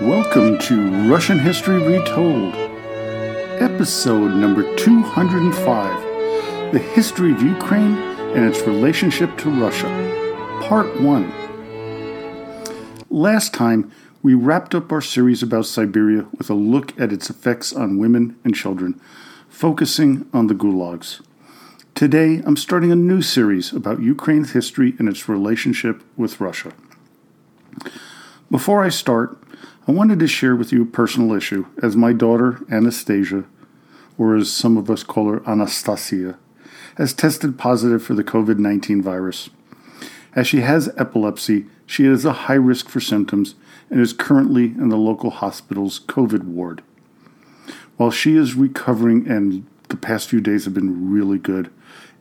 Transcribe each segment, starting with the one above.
Welcome to Russian History Retold, episode number 205 The History of Ukraine and its Relationship to Russia, Part 1. Last time, we wrapped up our series about Siberia with a look at its effects on women and children, focusing on the gulags. Today, I'm starting a new series about Ukraine's history and its relationship with Russia. Before I start, I wanted to share with you a personal issue as my daughter, Anastasia, or as some of us call her, Anastasia, has tested positive for the COVID 19 virus. As she has epilepsy, she is a high risk for symptoms and is currently in the local hospital's COVID ward. While she is recovering and the past few days have been really good,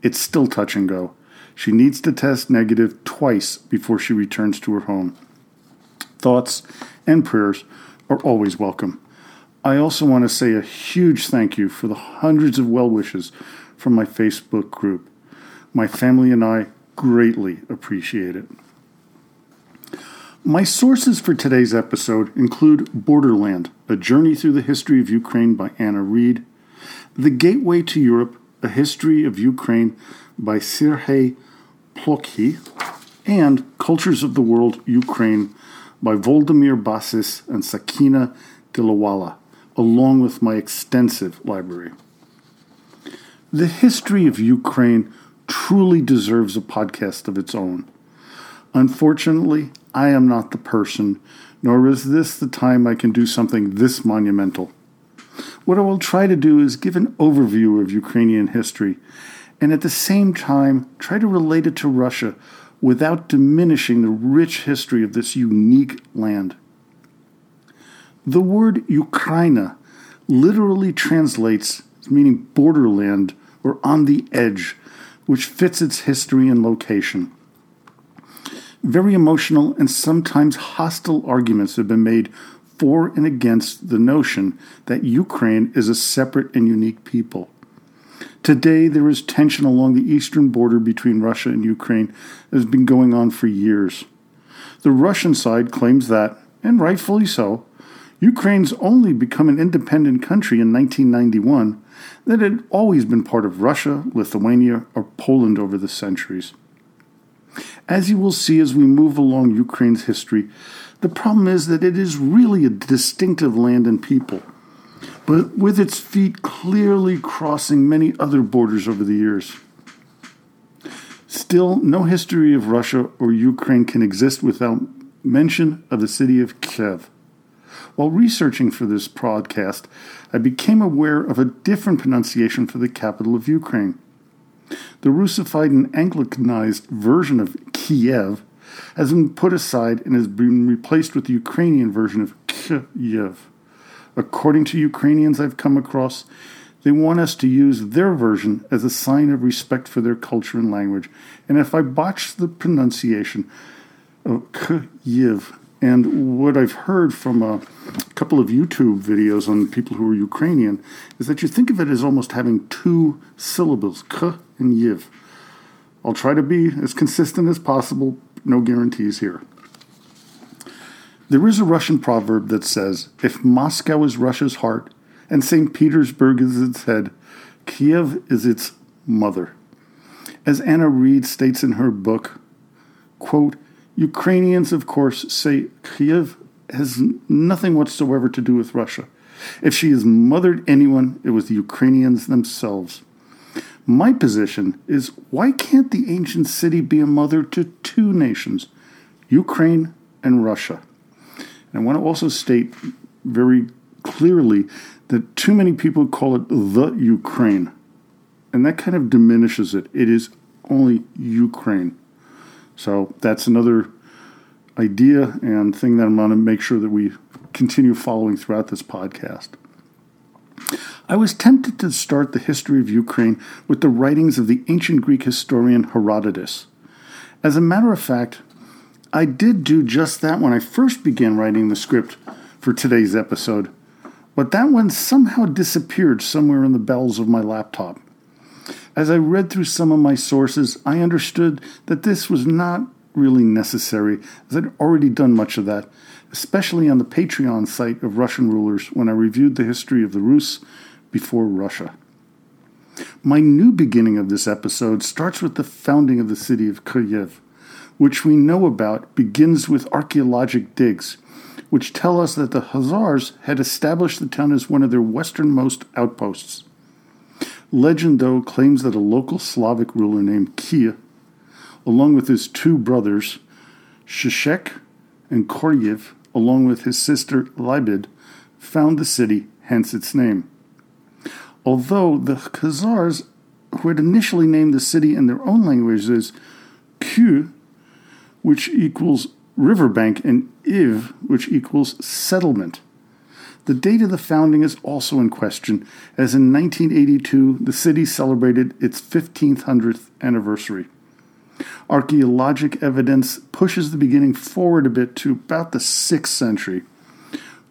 it's still touch and go. She needs to test negative twice before she returns to her home thoughts, and prayers are always welcome. I also want to say a huge thank you for the hundreds of well wishes from my Facebook group. My family and I greatly appreciate it. My sources for today's episode include Borderland, A Journey Through the History of Ukraine by Anna Reid, The Gateway to Europe, A History of Ukraine by Serhii Plokhy, and Cultures of the World, Ukraine by Voldemir Bassis and Sakina Dhilawala, along with my extensive library. The history of Ukraine truly deserves a podcast of its own. Unfortunately, I am not the person, nor is this the time I can do something this monumental. What I will try to do is give an overview of Ukrainian history and at the same time try to relate it to Russia without diminishing the rich history of this unique land. The word Ukraina literally translates meaning borderland or on the edge, which fits its history and location. Very emotional and sometimes hostile arguments have been made for and against the notion that Ukraine is a separate and unique people. Today, there is tension along the eastern border between Russia and Ukraine that has been going on for years. The Russian side claims that, and rightfully so, Ukraine's only become an independent country in 1991, that it had always been part of Russia, Lithuania, or Poland over the centuries. As you will see as we move along Ukraine's history, the problem is that it is really a distinctive land and people but with its feet clearly crossing many other borders over the years. Still, no history of Russia or Ukraine can exist without mention of the city of Kiev. While researching for this podcast, I became aware of a different pronunciation for the capital of Ukraine. The Russified and Anglicanized version of Kyiv has been put aside and has been replaced with the Ukrainian version of Kiev. According to Ukrainians I've come across, they want us to use their version as a sign of respect for their culture and language. And if I botch the pronunciation of Kyiv, and what I've heard from a couple of YouTube videos on people who are Ukrainian is that you think of it as almost having two syllables, k and yiv. I'll try to be as consistent as possible, no guarantees here. There is a Russian proverb that says, If Moscow is Russia's heart and St. Petersburg is its head, Kiev is its mother. As Anna Reid states in her book, quote, Ukrainians, of course, say Kiev has nothing whatsoever to do with Russia. If she has mothered anyone, it was the Ukrainians themselves. My position is why can't the ancient city be a mother to two nations, Ukraine and Russia? And I want to also state very clearly that too many people call it the Ukraine. And that kind of diminishes it. It is only Ukraine. So that's another idea and thing that I'm going to make sure that we continue following throughout this podcast. I was tempted to start the history of Ukraine with the writings of the ancient Greek historian Herodotus. As a matter of fact, I did do just that when I first began writing the script for today's episode, but that one somehow disappeared somewhere in the bells of my laptop. As I read through some of my sources, I understood that this was not really necessary, as I'd already done much of that, especially on the Patreon site of Russian rulers when I reviewed the history of the Rus before Russia. My new beginning of this episode starts with the founding of the city of Kyiv, which we know about begins with archaeologic digs, which tell us that the Khazars had established the town as one of their westernmost outposts. Legend, though, claims that a local Slavic ruler named Kyi, along with his two brothers, Shchek and Khoryv, along with his sister Lybid, found the city, hence its name. Although the Khazars, who had initially named the city in their own language as Q, which equals riverbank, and Iv, which equals settlement. The date of the founding is also in question, as in 1982 the city celebrated its 1500th anniversary. Archaeologic evidence pushes the beginning forward a bit to about the 6th century.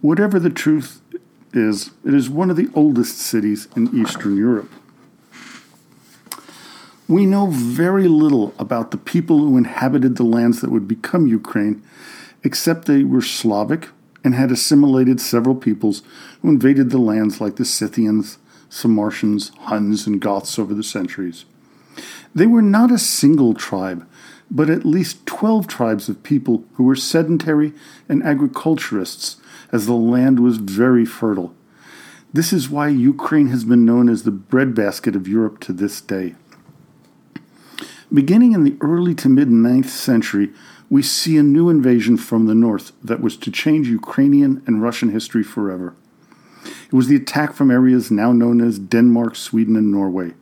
Whatever the truth is, it is one of the oldest cities in Eastern Europe. We know very little about the people who inhabited the lands that would become Ukraine, except they were Slavic and had assimilated several peoples who invaded the lands like the Scythians, Sarmatians, Huns, and Goths over the centuries. They were not a single tribe, but at least 12 tribes of people who were sedentary and agriculturists, as the land was very fertile. This is why Ukraine has been known as the breadbasket of Europe to this day. Beginning in the early to mid 9th century, we see a new invasion from the north that was to change Ukrainian and Russian history forever. It was the attack from areas now known as Denmark, Sweden, and Norway.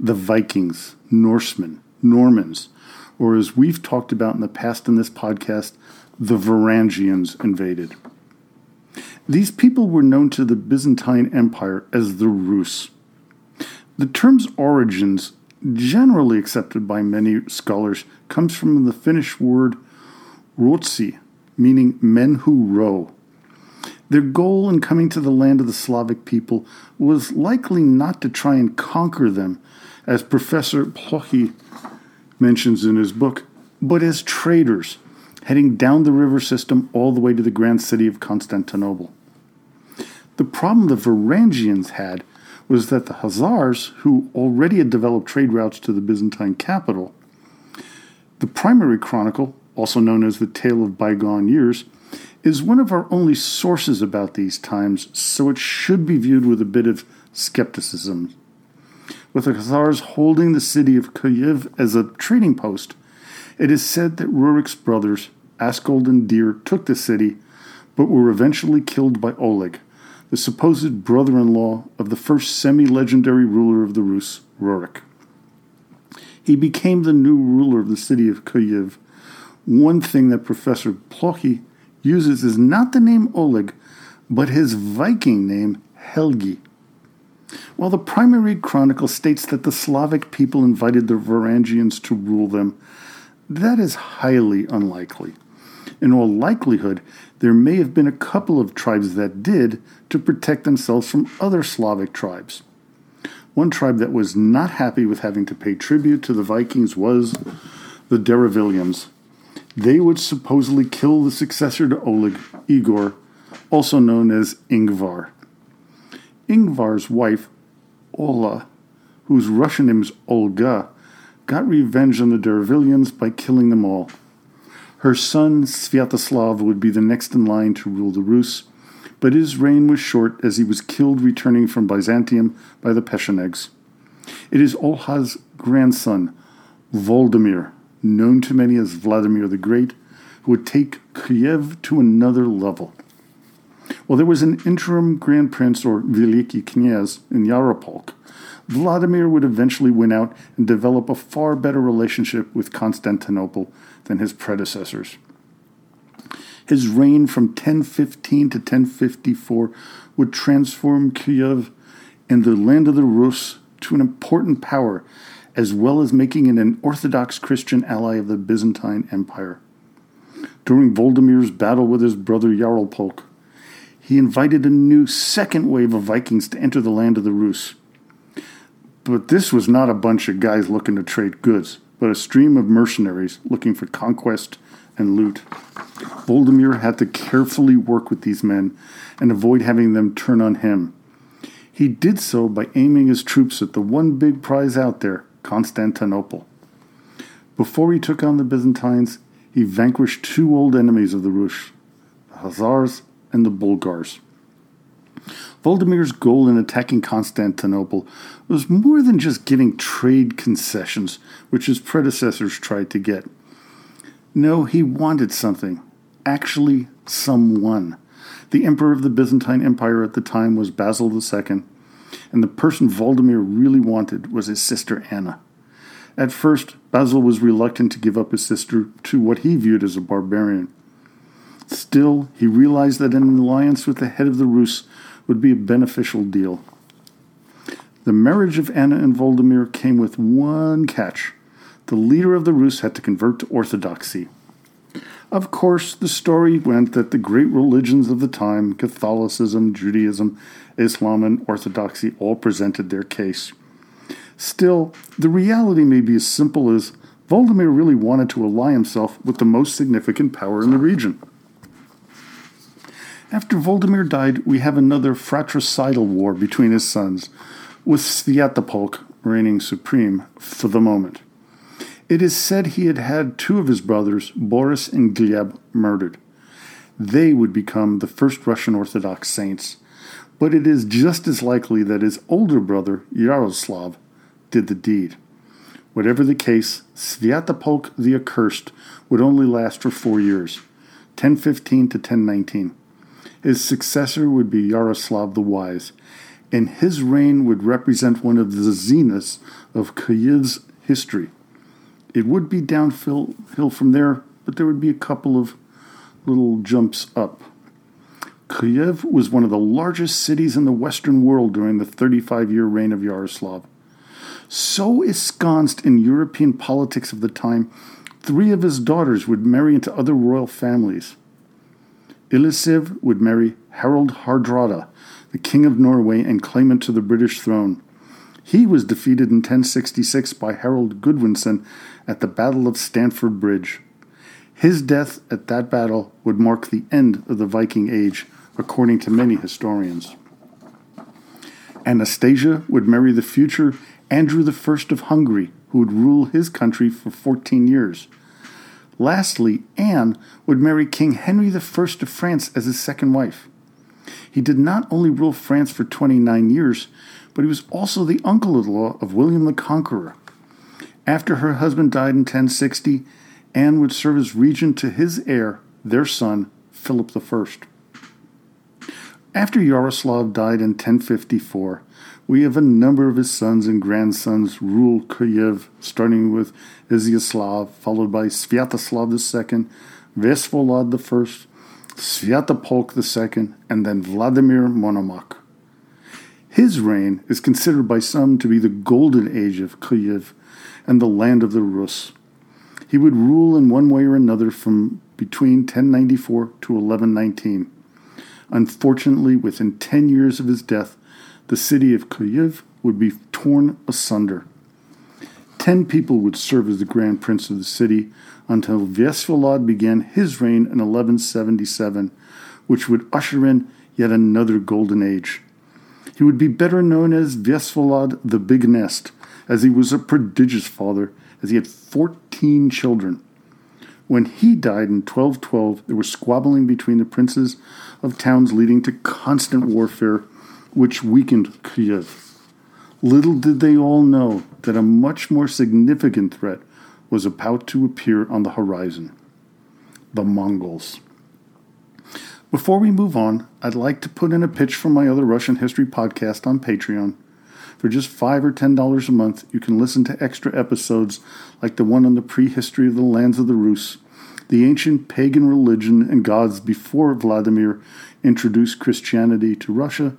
The Vikings, Norsemen, Normans, or as we've talked about in the past in this podcast, the Varangians invaded. These people were known to the Byzantine Empire as the Rus. The term's origins generally accepted by many scholars, comes from the Finnish word rotsi, meaning men who row. Their goal in coming to the land of the Slavic people was likely not to try and conquer them, as Professor Plokhy mentions in his book, but as traders, heading down the river system all the way to the grand city of Constantinople. The problem the Varangians had was that the Khazars, who already had developed trade routes to the Byzantine capital, the primary chronicle, also known as the Tale of Bygone Years, is one of our only sources about these times, so it should be viewed with a bit of skepticism. With the Khazars holding the city of Kyiv as a trading post, it is said that Rurik's brothers, Askold and Dir, took the city, but were eventually killed by Oleg, the supposed brother in law of the first semi legendary ruler of the Rus, Rurik. He became the new ruler of the city of Kyiv. One thing that Professor Plokhy uses is not the name Oleg, but his Viking name, Helgi. While the primary chronicle states that the Slavic people invited the Varangians to rule them, that is highly unlikely. In all likelihood, there may have been a couple of tribes that did to protect themselves from other Slavic tribes. One tribe that was not happy with having to pay tribute to the Vikings was the Derevilians. They would supposedly kill the successor to Oleg, Igor, also known as Ingvar. Ingvar's wife, Olha, whose Russian name is Olga, got revenge on the Derevilians by killing them all. Her son Sviatoslav would be the next in line to rule the Rus, but his reign was short as he was killed returning from Byzantium by the Pechenegs. It is Olha's grandson, Voldemir, known to many as Vladimir the Great, who would take Kiev to another level. While there was an interim Grand Prince or Veliki Knyaz in Yaropolk, Vladimir would eventually win out and develop a far better relationship with Constantinople than his predecessors. His reign from 1015 to 1054 would transform Kiev and the land of the Rus to an important power, as well as making it an Orthodox Christian ally of the Byzantine Empire. During Voldemir's battle with his brother Yaropolk, he invited a new second wave of Vikings to enter the land of the Rus. But this was not a bunch of guys looking to trade goods. but a stream of mercenaries looking for conquest and loot. Voldemir had to carefully work with these men and avoid having them turn on him. He did so by aiming his troops at the one big prize out there, Constantinople. Before he took on the Byzantines, he vanquished two old enemies of the Rus, the Khazars and the Bulgars. Voldemir's goal in attacking Constantinople was more than just getting trade concessions, which his predecessors tried to get. No, he wanted something. Actually, someone. The emperor of the Byzantine Empire at the time was Basil II, and the person Voldemir really wanted was his sister Anna. At first, Basil was reluctant to give up his sister to what he viewed as a barbarian. Still, he realized that an alliance with the head of the Rus would be a beneficial deal. The marriage of Anna and Voldemir came with one catch. The leader of the Rus had to convert to Orthodoxy. Of course, the story went that the great religions of the time, Catholicism, Judaism, Islam, and Orthodoxy, all presented their case. Still, the reality may be as simple as Voldemir really wanted to ally himself with the most significant power in the region. After Voldemir died, we have another fratricidal war between his sons, with Sviatopolk reigning supreme for the moment. It is said he had had two of his brothers, Boris and Gleb, murdered. They would become the first Russian Orthodox saints, but it is just as likely that his older brother, Yaroslav, did the deed. Whatever the case, Sviatopolk the Accursed would only last for four years, 1015 to 1019. His successor would be Yaroslav the Wise, and his reign would represent one of the zeniths of Kyiv's history. It would be downhill from there, but there would be a couple of little jumps up. Kyiv was one of the largest cities in the Western world during the 35 year reign of Yaroslav. So ensconced in European politics of the time, three of his daughters would marry into other royal families. Elisiv would marry Harald Hardrada, the King of Norway and claimant to the British throne. He was defeated in 1066 by Harold Godwinson at the Battle of Stamford Bridge. His death at that battle would mark the end of the Viking Age, according to many historians. Anastasia would marry the future Andrew I of Hungary, who would rule his country for 14 years. Lastly, Anne would marry King Henry I of France as his second wife. He did not only rule France for 29 years, but he was also the uncle in law of William the Conqueror. After her husband died in 1060, Anne would serve as regent to his heir, their son, Philip I. After Yaroslav died in 1054, we have a number of his sons and grandsons rule Kyiv, starting with Iziaslav, followed by Sviatoslav II, Vesvolod I, Sviatopolk II, and then Vladimir Monomakh. His reign is considered by some to be the golden age of Kyiv and the land of the Rus. He would rule in one way or another from between 1094 to 1119. Unfortunately, within 10 years of his death, the city of Kyiv would be torn asunder. Ten people would serve as the grand prince of the city until Vesvolod began his reign in 1177, which would usher in yet another golden age. He would be better known as Vesvolod the Big Nest, as he was a prodigious father, as he had 14 children. When he died in 1212, there was squabbling between the princes of towns, leading to constant warfare which weakened Kiev. Little did they all know that a much more significant threat was about to appear on the horizon the Mongols. Before we move on, I'd like to put in a pitch for my other Russian history podcast on Patreon. For just 5 or $10 a month, you can listen to extra episodes like the one on the prehistory of the lands of the Rus, the ancient pagan religion and gods before Vladimir introduced Christianity to Russia,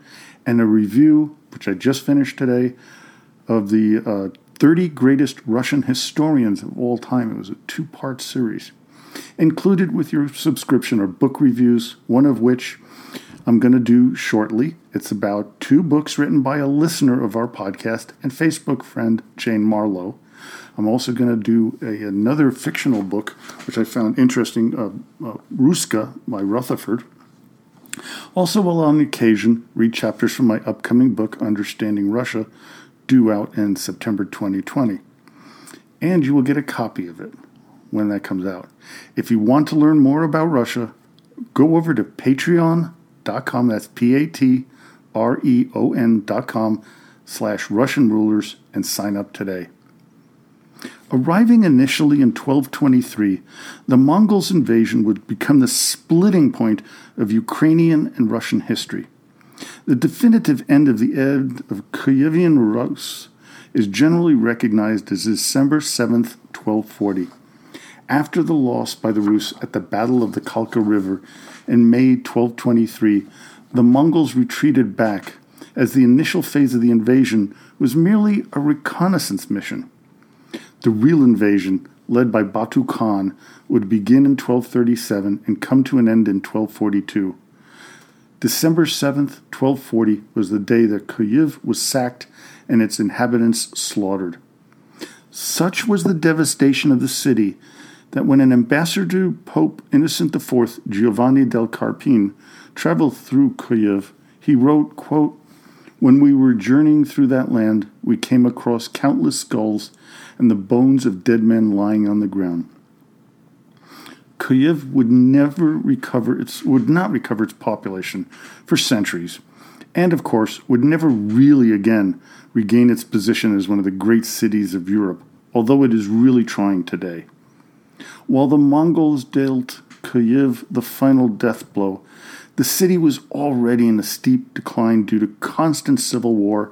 and a review, which I just finished today, of the uh, 30 greatest Russian historians of all time. It was a two part series. Included with your subscription are book reviews, one of which I'm going to do shortly. It's about two books written by a listener of our podcast and Facebook friend, Jane Marlowe. I'm also going to do a, another fictional book, which I found interesting, uh, uh, Russka by Rutherfurd. Also, will on occasion read chapters from my upcoming book, Understanding Russia, due out in September 2020. And you will get a copy of it when that comes out. If you want to learn more about Russia, go over to patreon.com, that's P A T R E O N.com slash Russian rulers, and sign up today. Arriving initially in 1223, the Mongols' invasion would become the splitting point of Ukrainian and Russian history. The definitive end of the end of Kievan Rus is generally recognized as December 7, 1240. After the loss by the Rus at the Battle of the Kalka River in May 1223, the Mongols retreated back, as the initial phase of the invasion was merely a reconnaissance mission. The real invasion, led by Batu Khan, would begin in 1237 and come to an end in 1242. December 7th, 1240, was the day that Kyiv was sacked and its inhabitants slaughtered. Such was the devastation of the city that when an ambassador to Pope Innocent IV, Giovanni del Carpine, traveled through Kyiv, he wrote, quote, When we were journeying through that land, we came across countless skulls and the bones of dead men lying on the ground. Kyiv would never recover its would not recover its population for centuries, and of course would never really again regain its position as one of the great cities of Europe, although it is really trying today. While the Mongols dealt Kyiv the final death blow, the city was already in a steep decline due to constant civil war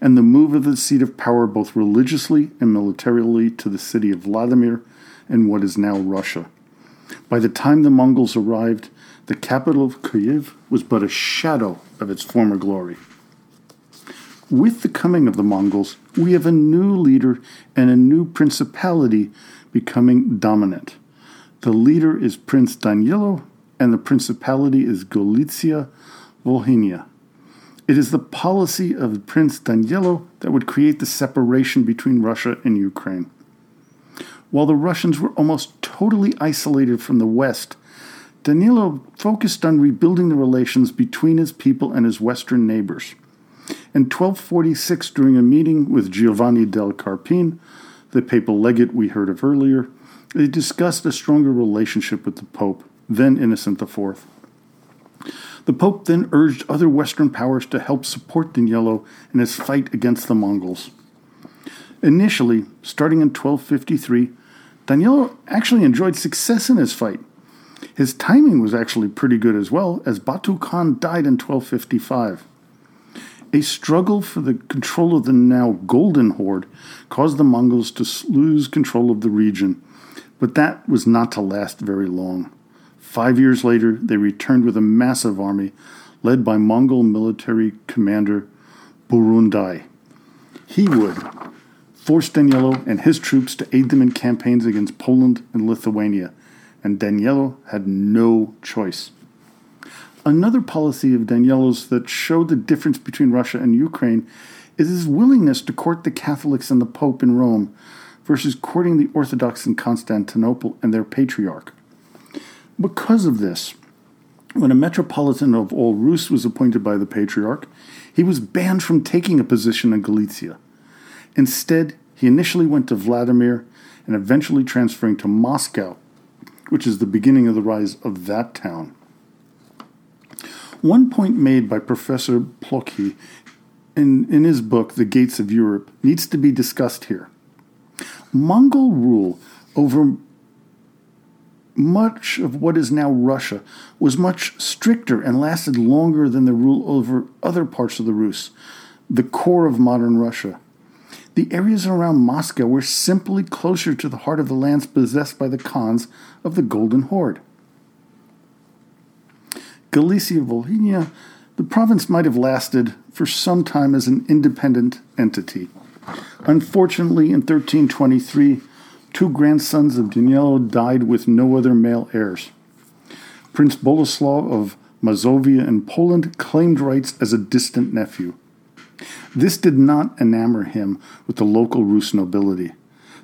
and the move of the seat of power both religiously and militarily to the city of Vladimir and what is now Russia. By the time the Mongols arrived, the capital of Kyiv was but a shadow of its former glory. With the coming of the Mongols, we have a new leader and a new principality becoming dominant. The leader is Prince Danilo, and the principality is Galicia Volhynia. It is the policy of Prince Danilo that would create the separation between Russia and Ukraine. While the Russians were almost totally isolated from the West, Danilo focused on rebuilding the relations between his people and his Western neighbors. In 1246, during a meeting with Giovanni del Carpine, the papal legate we heard of earlier, they discussed a stronger relationship with the Pope, then Innocent IV. The Pope then urged other Western powers to help support Danilo in his fight against the Mongols. Initially, starting in 1253, Danilo actually enjoyed success in his fight. His timing was actually pretty good as well, as Batu Khan died in 1255. A struggle for the control of the now Golden Horde caused the Mongols to lose control of the region, but that was not to last very long. Five years later, they returned with a massive army led by Mongol military commander Burundai. He would force Danilo and his troops to aid them in campaigns against Poland and Lithuania, and Danilo had no choice. Another policy of Danilo's that showed the difference between Russia and Ukraine is his willingness to court the Catholics and the Pope in Rome versus courting the Orthodox in Constantinople and their patriarch. Because of this, when a metropolitan of all Rus was appointed by the patriarch, he was banned from taking a position in Galicia. Instead, he initially went to Vladimir and eventually transferring to Moscow, which is the beginning of the rise of that town. One point made by Professor Plokhy in, in his book, The Gates of Europe, needs to be discussed here. Mongol rule over much of what is now Russia was much stricter and lasted longer than the rule over other parts of the Rus, the core of modern Russia. The areas around Moscow were simply closer to the heart of the lands possessed by the Khans of the Golden Horde. Galicia Volhynia, the province might have lasted for some time as an independent entity. Unfortunately, in 1323, Two grandsons of Danilo died with no other male heirs. Prince Boleslaw of Mazovia in Poland claimed rights as a distant nephew. This did not enamor him with the local Rus nobility.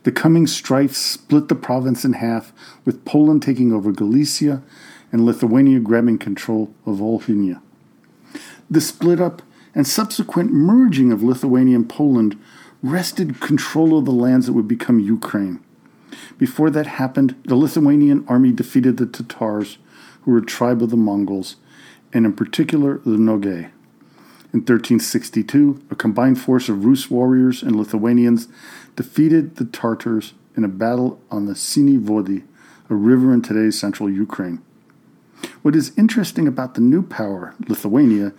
The coming strife split the province in half, with Poland taking over Galicia and Lithuania grabbing control of Volhynia. The split up and subsequent merging of Lithuania and Poland wrested control of the lands that would become Ukraine. Before that happened, the Lithuanian army defeated the Tatars, who were a tribe of the Mongols, and in particular the Nogai. In 1362, a combined force of Rus warriors and Lithuanians defeated the Tartars in a battle on the Sini Vody, a river in today's central Ukraine. What is interesting about the new power, Lithuania,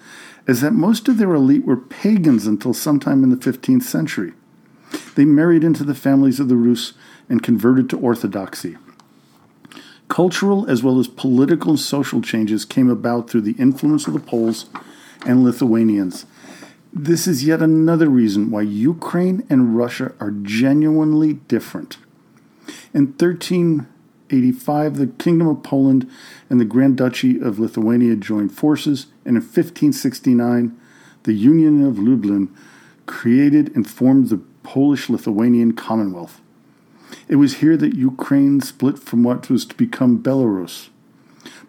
is that most of their elite were pagans until sometime in the 15th century. They married into the families of the Rus and converted to Orthodoxy. Cultural as well as political and social changes came about through the influence of the Poles and Lithuanians. This is yet another reason why Ukraine and Russia are genuinely different. In 1385, the Kingdom of Poland and the Grand Duchy of Lithuania joined forces, and in 1569, the Union of Lublin created and formed the Polish Lithuanian Commonwealth. It was here that Ukraine split from what was to become Belarus.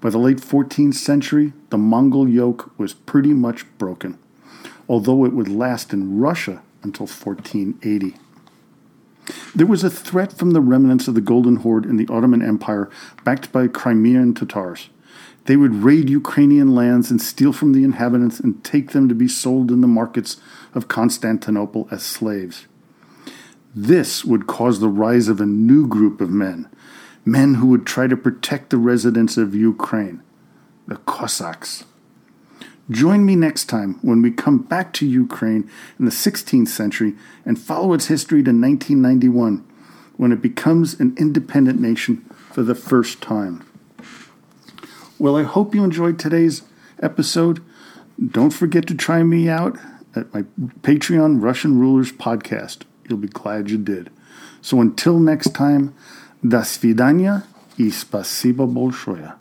By the late 14th century, the Mongol yoke was pretty much broken, although it would last in Russia until 1480. There was a threat from the remnants of the Golden Horde in the Ottoman Empire, backed by Crimean Tatars. They would raid Ukrainian lands and steal from the inhabitants and take them to be sold in the markets of Constantinople as slaves. This would cause the rise of a new group of men, men who would try to protect the residents of Ukraine, the Cossacks. Join me next time when we come back to Ukraine in the 16th century and follow its history to 1991, when it becomes an independent nation for the first time. Well, I hope you enjoyed today's episode. Don't forget to try me out at my Patreon Russian Rulers podcast. You'll be glad you did. So until next time, до свидания и спасибо большое.